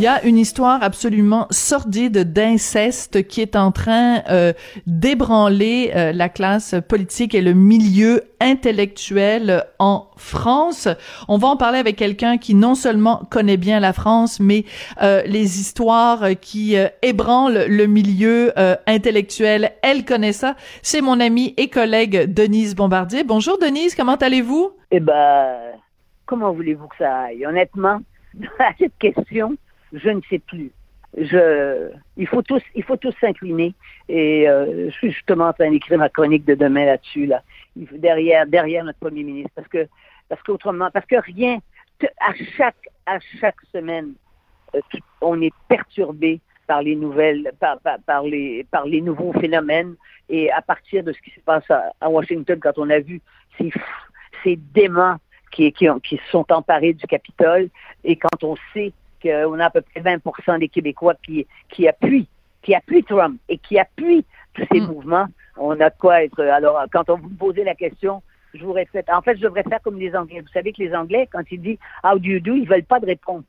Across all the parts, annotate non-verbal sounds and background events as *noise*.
Il y a une histoire absolument sordide d'inceste qui est en train euh, d'ébranler euh, la classe politique et le milieu intellectuel en France. On va en parler avec quelqu'un qui non seulement connaît bien la France, mais euh, les histoires qui ébranlent le milieu intellectuel, elle connaît ça. C'est mon amie et collègue Denise Bombardier. Bonjour Denise, comment allez-vous? Eh ben, comment voulez-vous que ça aille? Honnêtement, *laughs* à cette question, je ne sais plus. Je, il faut tous, il faut tous s'incliner. Et euh, je suis justement en train d'écrire ma chronique de demain là-dessus, là, derrière, derrière notre premier ministre, parce que, parce qu'autrement, parce que rien, à chaque, à chaque semaine, euh, on est perturbé par les nouvelles, par, les, par les nouveaux phénomènes, et à partir de ce qui se passe à, Washington, quand on a vu ces, ces démons qui, qui, qui sont emparés du Capitole, et quand on sait qu'on a à peu près 20% des Québécois qui, qui appuient qui appuient Trump et qui appuient tous ces hmm. mouvements, on a de quoi être. Alors, quand on vous posait la question, je vous répète. En fait, je devrais faire comme les Anglais. Vous savez que les Anglais, quand ils disent How do you do, ils veulent pas de réponse.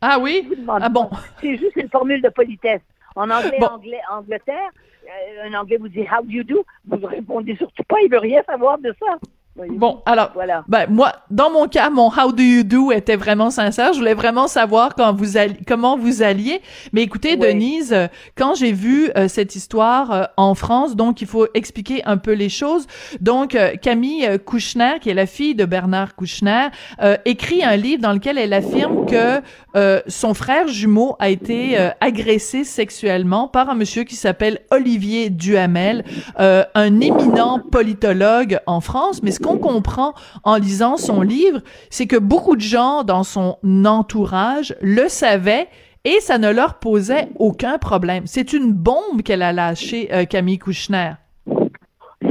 Ah oui? Ah bon? C'est juste une formule de politesse. En anglais, anglais Angleterre, euh, un Anglais vous dit How do you do? Vous répondez surtout pas, il veut rien savoir de ça. Bon, alors, voilà. ben, moi, dans mon cas, mon How do you do était vraiment sincère. Je voulais vraiment savoir quand vous alliez, comment vous alliez. Mais écoutez, Denise, euh, quand j'ai vu euh, cette histoire euh, en France, donc il faut expliquer un peu les choses. Donc, Camille Kouchner, qui est la fille de Bernard Kouchner, écrit un livre dans lequel elle affirme que son frère jumeau a été agressé sexuellement par un monsieur qui s'appelle Olivier Duhamel, un éminent politologue en France, mais qu'on comprend en lisant son livre, c'est que beaucoup de gens dans son entourage le savaient et ça ne leur posait aucun problème. C'est une bombe qu'elle a lâchée, euh, Camille Kouchner.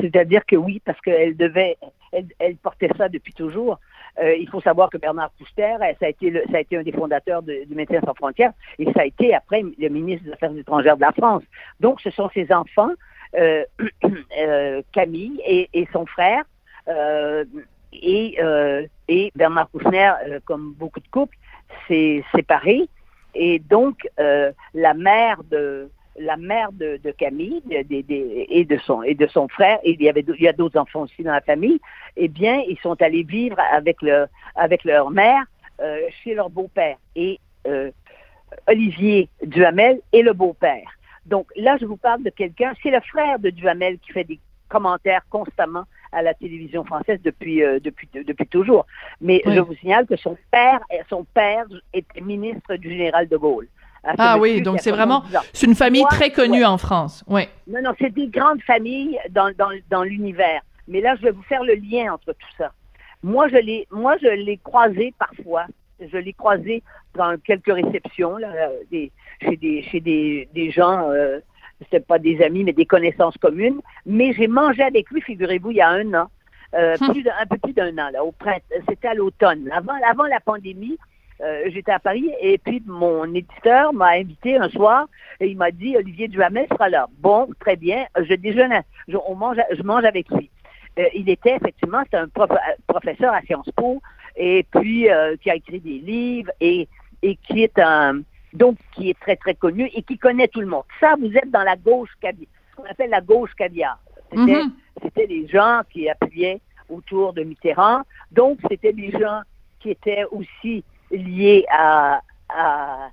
C'est-à-dire que oui, parce qu'elle devait, elle, portait ça depuis toujours. Euh, il faut savoir que Bernard Kouchner, euh, ça a été, ça a été un des fondateurs du Médecins sans frontières et ça a été après le ministre des Affaires étrangères de la France. Donc, ce sont ses enfants, *clears throat* Camille et, son frère, et, euh, et Bernard Kouchner, euh, comme beaucoup de couples, s'est séparé. Et donc, la mère de la mère de, Camille et de son et de son frère il y avait il y a d'autres enfants aussi dans la famille eh bien ils sont allés vivre avec leur avec leur mère chez leur beau-père et Olivier Duhamel est le beau-père donc là je vous parle de quelqu'un c'est le frère de Duhamel qui fait des commentaires constamment à la télévision française depuis euh, depuis depuis toujours. Mais je vous signale que son père son père était ministre du général de Gaulle. Ah oui, donc c'est vraiment c'est une famille très connue en France. Oui. Non non, c'est des grandes familles dans dans, dans l'univers. Mais là, je vais vous faire le lien entre tout ça. Moi, je l'ai moi je l'ai croisé parfois. Je l'ai croisé dans quelques réceptions là, des, chez des chez des, des gens euh, c'était pas des amis, mais des connaissances communes. Mais j'ai mangé avec lui, figurez-vous, il y a un an, euh, *laughs* plus un peu plus d'un an, là, au c'était à l'automne. Avant, avant la pandémie, euh, j'étais à Paris et puis mon éditeur m'a invité un soir et il m'a dit Olivier Duhamel sera là. Bon, très bien, je déjeune, je, on mange, je mange avec lui. Euh, il était effectivement, c'est un professeur à Sciences Po et puis qui a écrit des livres et, et qui est un donc qui est très, très connu et qui connaît tout le monde. Ça, vous êtes dans la gauche caviar, ce qu'on appelle la gauche caviar. C'était, mm les gens qui appuyaient autour de Mitterrand. Donc, c'était des gens qui étaient aussi liés à, à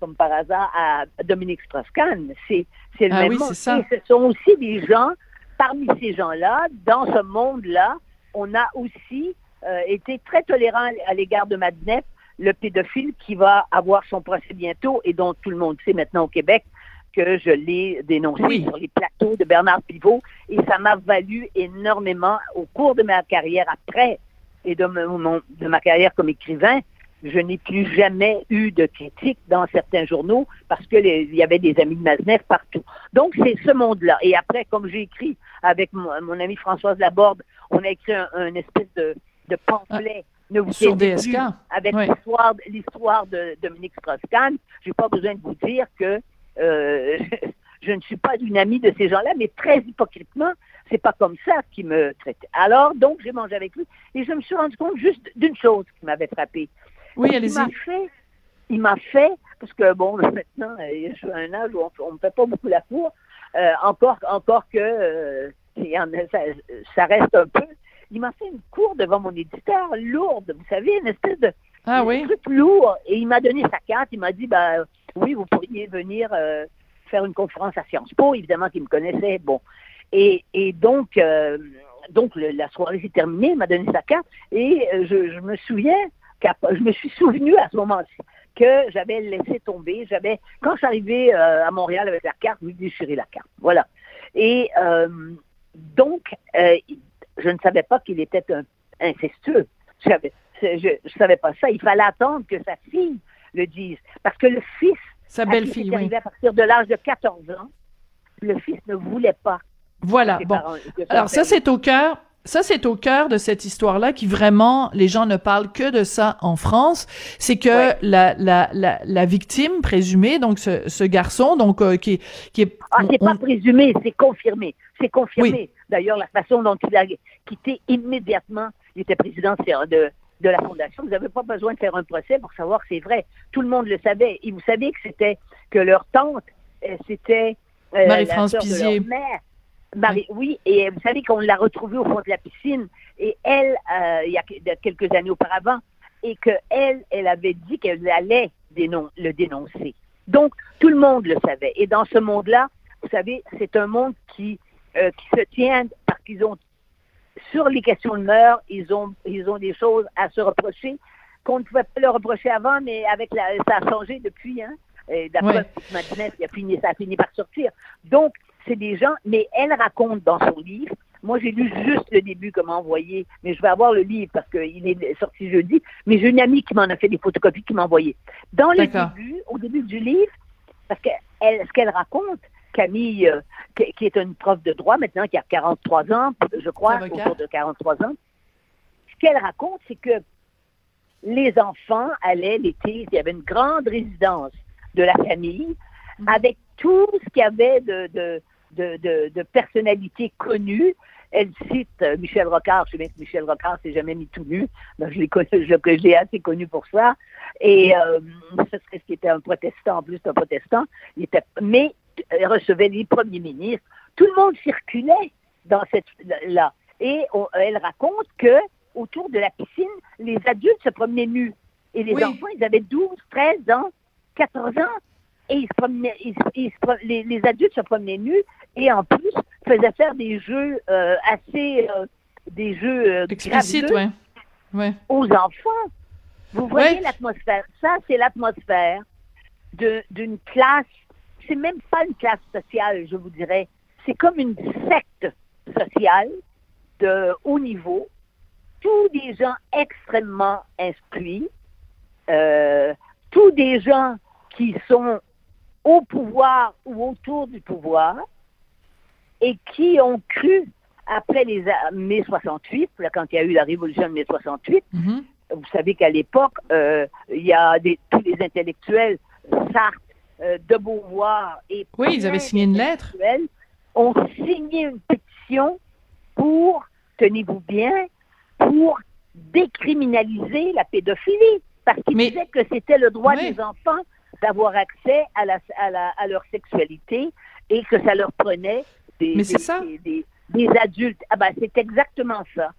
comme par hasard, à Dominique Strauss-Kahn. C'est, c'est le ah même oui, monde. Ça. ce sont aussi des gens, parmi ces gens-là, dans ce monde-là, on a aussi euh, été très tolérant à l'égard de Madnef le pédophile qui va avoir son procès bientôt et dont tout le monde sait maintenant au Québec que je l'ai dénoncé sur les plateaux de Bernard Pivot et ça m'a valu énormément au cours de ma carrière après et de, de ma carrière comme écrivain. Je n'ai plus jamais eu de critique dans certains journaux parce que il y avait des amis de Maznev partout. Donc c'est ce monde-là. Et après, comme j'ai écrit avec mon, ami Françoise Laborde, on a écrit un, espèce de, de pamphlet ne vous sur DSK. avec l'histoire, l'histoire de Dominique Strauss-Kahn, j'ai pas besoin de vous dire que euh, *laughs* Je ne suis pas une amie de ces gens-là, mais très hypocritement, c'est pas comme ça qu'il me traitait. Alors, donc, j'ai mangé avec lui et je me suis rendu compte juste d'une chose qui m'avait frappé. Oui, allez-y. Il m'a fait, il m'a fait, parce que bon, *laughs* maintenant, je suis à un âge où on ne fait pas beaucoup la cour, euh, encore, encore que euh, ça, ça, reste un peu. Il m'a fait une cour devant mon éditeur lourde, vous savez, une espèce de, ah, oui. truc lourd. Et il m'a donné sa carte, il m'a dit, bah oui, vous pourriez venir faire une conférence à Sciences Po, évidemment qu'il me connaissait. Bon, et, et donc, euh, donc la soirée s'est terminée, il m'a donné sa carte et euh, je, je me souviens, je me suis *laughs* souvenu à ce moment-ci que j'avais laissé tomber. J'avais, quand je suis arrivée euh, à Montréal avec la carte, je déchiré la carte. Voilà. Et donc, je ne savais pas qu'il était un incestueux. Je ne savais pas ça. Il fallait attendre que sa fille le dise. Parce que le fils, sa belle-fille, oui. à partir de l'âge de 14 ans, le fils ne voulait pas voilà. Bon. Alors ça, c'est au cœur. Ça, c'est au cœur de cette histoire-là qui vraiment, les gens ne parlent que de ça en France. C'est que la, la, la, la, victime présumée, donc ce, ce garçon, donc euh, qui, qui est... Ah, c'est pas présumé, c'est confirmé. C'est confirmé. D'ailleurs, la façon dont il a quitté immédiatement, il était président de, de la fondation. Vous n'avez pas besoin de faire un procès pour savoir que c'est vrai. Tout le monde le savait. Et vous savez que c'était que leur tante, euh, c'était euh, Marie-France Pizier. mère. Marie, oui, et vous savez qu'on l'a retrouvée au fond de la piscine, et elle, euh, il y a quelques années auparavant, et qu'elle, elle avait dit qu'elle allait le dénoncer. Donc, tout le monde le savait. Et dans ce monde-là, vous savez, c'est un monde qui, euh, qui se tient parce qu'ils ont, sur les questions de meurtre, ils ont, ils ont des choses à se reprocher qu'on ne pouvait pas leur reprocher avant, mais avec la, ça a changé depuis, hein. D'après ouais. il a fini, ça a fini par sortir. Donc, c'est des gens, mais elle raconte dans son livre, moi j'ai lu juste le début comme envoyé, mais je vais avoir le livre parce qu'il est sorti jeudi, mais j'ai une amie qui m'en a fait des photocopies qui m'a envoyé. Dans le début, au début du livre, parce que elle, ce qu'elle raconte, Camille, euh, qui, est une prof de droit maintenant, qui a 43 ans, je crois, autour de 43 ans, ce qu'elle raconte, c'est que les enfants allaient l'été, il y avait une grande résidence de la famille, mhm. avec tout ce qu'il y avait de, de, de, de, personnalités connues. Elle cite euh, Michel Rocard. Je sais bien que Michel Rocard s'est jamais mis tout nu. Donc je l'ai je, assez connu pour ça. Et euh, ce serait ce qui était un protestant, en plus d'un protestant. Il était, mais recevait les premiers ministres. Tout le monde circulait dans cette là. Et elle raconte que autour de la piscine, les adultes se promenaient nus. Et les enfants, ils avaient 12, 13 ans, 14 ans et ils se promenaient, les, les, adultes se promenaient nus et en plus faisaient faire des jeux euh, assez euh, des jeux euh, explicites, ouais. ouais. aux enfants. Vous voyez l'atmosphère. Ça, c'est l'atmosphère d'une classe. C'est même pas une classe sociale, je vous dirais. C'est comme une secte sociale de haut niveau. Tous des gens extrêmement instruits, euh, tous des gens qui sont au pouvoir ou autour du pouvoir et qui ont cru, après les mai 68, là, quand il y a eu la révolution de mai 68, mm-hmm. vous savez qu'à l'époque, euh, il y a des, tous les intellectuels, Sartre, de Beauvoir et... Oui, ils avaient signé une lettre. ont signé une pétition pour, tenez-vous bien, pour décriminaliser la pédophilie, parce qu'ils disaient que c'était le droit des enfants d'avoir accès à, la, à, la, à, leur sexualité et que ça leur prenait des, des, des, adultes. Ah ben, c'est exactement ça.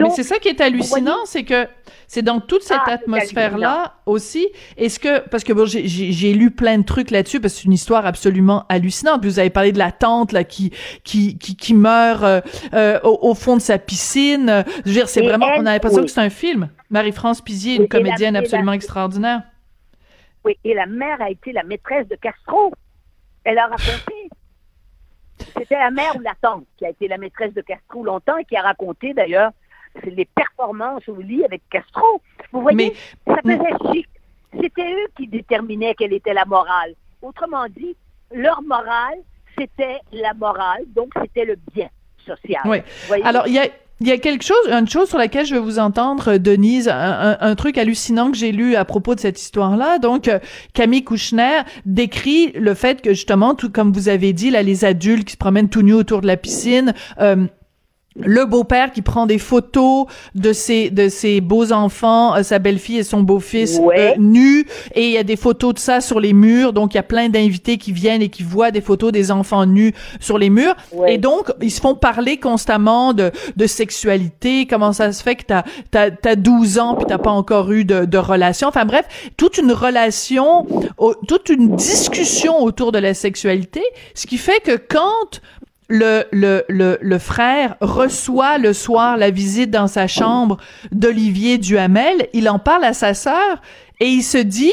Mais c'est ça qui est hallucinant, c'est que c'est dans toute cette ah, atmosphère-là aussi. Est-ce que parce que bon, j'ai lu plein de trucs là-dessus parce que c'est une histoire absolument hallucinante. Vous avez parlé de la tante là qui qui qui, qui meurt euh, euh, au, fond de sa piscine. Je veux dire, c'est vraiment. on a l'impression que c'est un film. Marie-France Pizier, une comédienne absolument extraordinaire. Oui, et la mère a été la maîtresse de Castro. Elle a raconté. *laughs* C'était la mère ou la tante qui a été la maîtresse de Castro longtemps et qui a raconté d'ailleurs les performances au lit avec Castro. Vous voyez, ça faisait chic. C'était eux qui déterminaient quelle était la morale. Autrement dit, leur morale, c'était la morale, donc c'était le bien social. Oui. Alors, il y a, il y a quelque chose, une chose sur laquelle je veux vous entendre, Denise, un, truc hallucinant que j'ai lu à propos de cette histoire-là. Donc, euh, Camille Kouchner décrit le fait que justement, tout comme vous avez dit, là, les adultes qui se promènent tout nus autour de la piscine, euh, le beau-père qui prend des photos de ses de ses beaux enfants, euh, sa belle-fille et son beau-fils euh, nus. Et il y a des photos de ça sur les murs. Donc il y a plein d'invités qui viennent et qui voient des photos des enfants nus sur les murs. Et donc ils se font parler constamment de de sexualité, comment ça se fait que t'as t'as t'as 12 ans puis t'as pas encore eu de de relation, enfin bref, toute une relation toute une discussion autour de la sexualité, ce qui fait que quand le, le, le, le, frère reçoit le soir la visite dans sa chambre d'Olivier Duhamel, il en parle à sa sœur et il se dit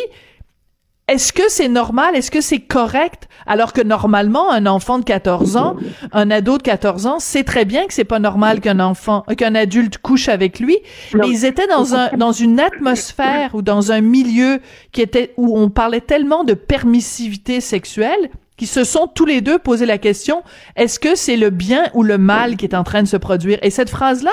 est-ce que c'est normal? Est-ce que c'est correct? Alors que normalement, un enfant de 14 ans, un ado de 14 ans, sait très bien que c'est pas normal qu'un enfant, qu'un adulte couche avec lui. Mais ils étaient dans un, dans une atmosphère ou dans un milieu qui était, où on parlait tellement de permissivité sexuelle qui se sont tous les deux posé la question est-ce que c'est le bien ou le mal qui est en train de se produire? Et cette phrase-là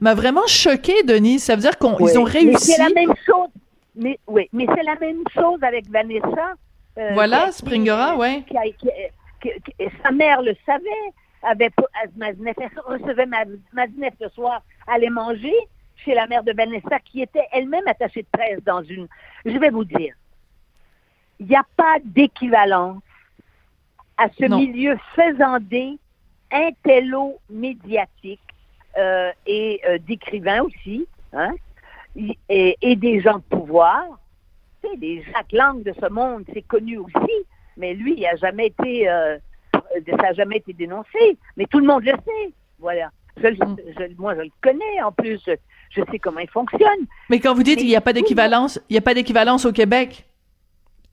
m'a vraiment choqué, Denis. Ça veut dire qu'ils ont réussi. C'est la même chose. Mais oui, mais c'est la même chose avec Vanessa. Euh, voilà, Springera, ouais. sa mère le savait. Avait, recevait Maznef ce soir, allait manger chez la mère de Vanessa, qui était elle-même attachée de presse dans une. Je vais vous dire, il n'y a pas d'équivalence à ce milieu faisandé, intello-médiatique euh, et euh, d'écrivains aussi, hein, et, des gens de pouvoir. Tu sais, les Jacques Lang de ce monde, c'est connu aussi, mais lui, il a jamais été, euh, ça n'a jamais été dénoncé. Mais tout le monde le sait, voilà. Mm. moi, je le connais en plus. Je, sais comment il fonctionne. Mais quand vous dites qu'il n'y a pas d'équivalence, il n'y a pas d'équivalence au Québec?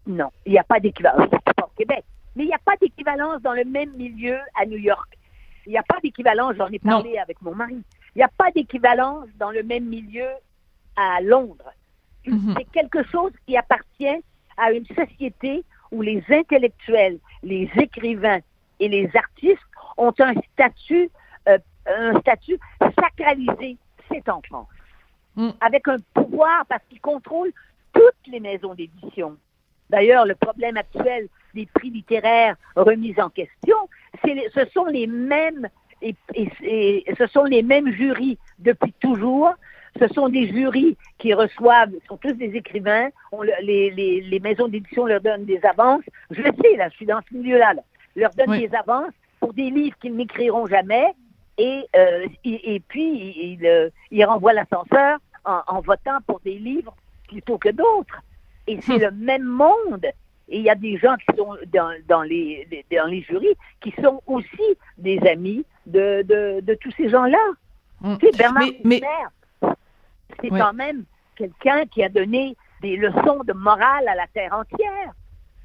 Non, il n'y a pas d'équivalence au Québec. Mais il n'y a pas d'équivalence dans le même milieu à New York. Il n'y a pas d'équivalence, j'en ai parlé avec mon mari. Il n'y a pas d'équivalence dans le même milieu à Londres. Mhm. C'est quelque chose qui appartient à une société où les intellectuels, les écrivains et les artistes ont un statut, euh, un statut sacralisé. C'est en France. Mm. Avec un pouvoir parce qu'ils contrôlent toutes les maisons d'édition. D'ailleurs, le problème actuel des prix littéraires remis en question, ce sont les mêmes et, ce sont les mêmes jurys depuis toujours. Ce sont des jurys qui reçoivent, sont tous des écrivains. les, maisons d'édition leur donnent des avances. Je le sais, là, je suis dans ce milieu-là. Leur donnent des avances pour des livres qu'ils n'écriront jamais. Et, euh, et, puis, ils il renvoient l'ascenseur en, en votant pour des livres plutôt que d'autres. Et c'est hum. le même monde. Et il y a des gens qui sont dans, dans, les, dans les jurys qui sont aussi des amis de, de, de tous ces gens-là. Hum. Tu sais, Bernard mais, c'est quand même quelqu'un qui a donné des leçons de morale à la terre entière.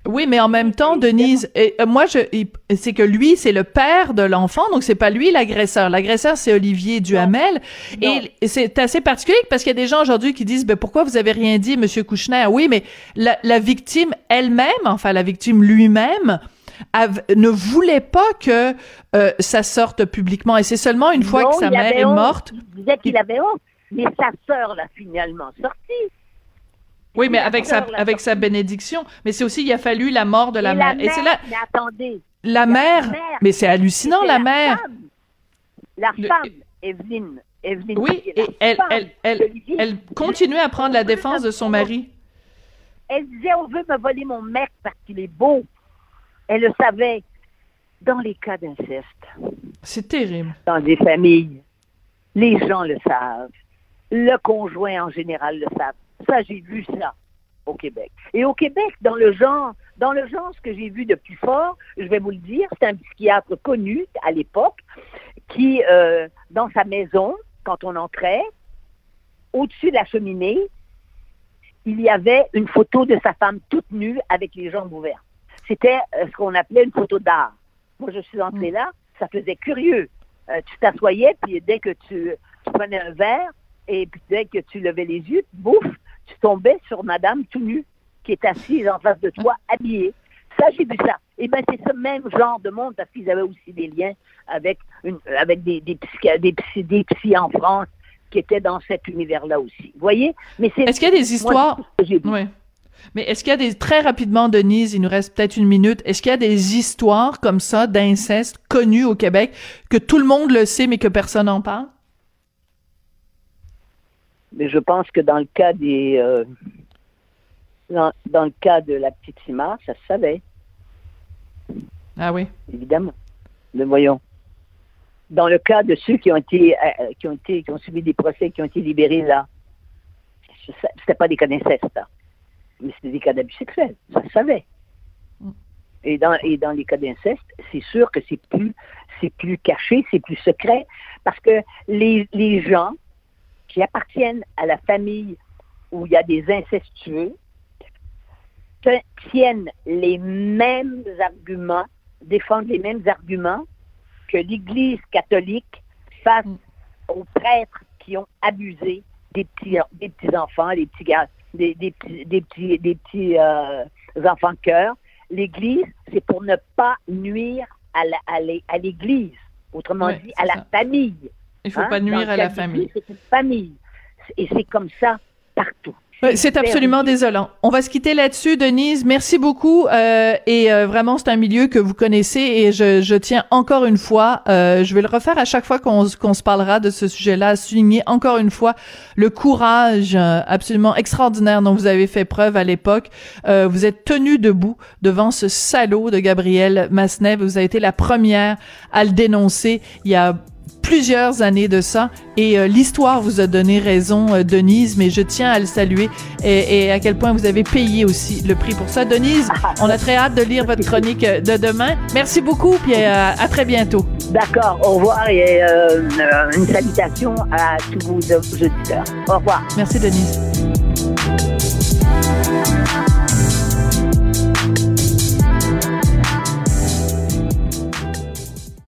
Oui, mais en même temps, Denise, et, euh, moi, je, c'est que lui, c'est le père de l'enfant, donc c'est pas lui l'agresseur. L'agresseur, c'est Olivier Duhamel. Et, c'est assez particulier parce qu'il y a des gens aujourd'hui qui disent, ben, pourquoi vous avez rien dit, Monsieur Kouchner? Oui, mais la, la victime elle-même, enfin, la victime lui-même, ne voulait pas que euh, ça sorte publiquement. Et c'est seulement une fois que sa mère est morte. Il disait qu'il avait honte, mais sa sœur l'a finalement sorti. Oui, mais avec sa, avec sa bénédiction. Mais c'est aussi, il a fallu la mort de la mère. Et c'est là. Mais attendez. La, mère, Mais c'est hallucinant, la, mère. la femme, Evelyne. Evelyne oui, et elle, elle, elle, elle continuait à prendre la défense de son mari. Elle disait, on veut me voler mon mec parce qu'il est beau. Elle le savait. Dans les cas d'inceste. C'est terrible. Dans des familles, les gens le savent. Le conjoint en général le savent. Ça, j'ai vu ça au Québec? Et au Québec, dans le genre, dans le genre, ce que j'ai vu de plus fort, je vais vous le dire, c'est un psychiatre connu à l'époque qui, euh, dans sa maison, quand on entrait, au-dessus de la cheminée, il y avait une photo de sa femme toute nue avec les jambes ouvertes. C'était euh, ce qu'on appelait une photo d'art. Moi, je suis entrée là, ça faisait curieux. Euh, tu t'assoyais, puis dès que tu, tu, prenais un verre, et puis dès que tu levais les yeux, bouffe, tu tombais sur madame tout nue qui est assise en face de toi, habillée. Ça, j'ai vu ça. Eh bien, c'est ce même genre de monde, parce qu'ils avaient aussi des liens avec, une, avec des, des, des, des psy en France qui étaient dans cet univers-là aussi. Vous voyez? Mais c'est. Est-ce qu'il y a des histoires? Oui. Mais est-ce qu'il y a des très rapidement, Denise, il nous reste peut-être une minute. Est-ce qu'il y a des histoires comme ça d'inceste connues au Québec que tout le monde le sait mais que personne n'en parle? Mais je pense que dans le cas des euh, dans, le cas de la petite Simard, ça se savait. Ah oui. Évidemment. Le voyons. Dans le cas de ceux qui ont été euh, qui ont été qui ont subi des procès, qui ont été libérés là, c'était pas des cas d'inceste, mais c'était des cas d'abus sexuels. Ça se savait. Mm. Et dans, et dans les cas d'inceste, c'est sûr que c'est plus, c'est plus caché, c'est plus secret, parce que les, les gens qui appartiennent à la famille où il y a des incestueux tiennent les mêmes arguments, défendent les mêmes arguments que l'Église catholique face aux prêtres qui ont abusé des petits, des petits enfants, des petits gars, des, des, des petits, des petits euh, enfants de cœur. L'Église, c'est pour ne pas nuire à l'Église, autrement dit, à la famille. Il ne faut pas hein? nuire à la famille. C'est une famille. Et c'est comme ça partout. C'est absolument désolant. On va se quitter là-dessus, Denise. Merci beaucoup. Euh, et euh, vraiment, c'est un milieu que vous connaissez et je, je tiens encore une fois, euh, je vais le refaire à chaque fois qu'on qu'on se parlera de ce sujet-là, à souligner encore une fois le courage euh, absolument extraordinaire dont vous avez fait preuve à l'époque. Euh, vous êtes tenu debout devant ce salaud de Gabriel Massenet. Vous avez été la première à le dénoncer. Il y a plusieurs années de ça et euh, l'histoire vous a donné raison, euh, Denise, mais je tiens à le saluer et, à quel point vous avez payé aussi le prix pour ça. Denise, *laughs* on a très hâte de lire votre chronique euh, de demain. Merci beaucoup, puis à très bientôt. D'accord, au revoir et une salutation à tous vos auditeurs. Au revoir. Merci, Denise.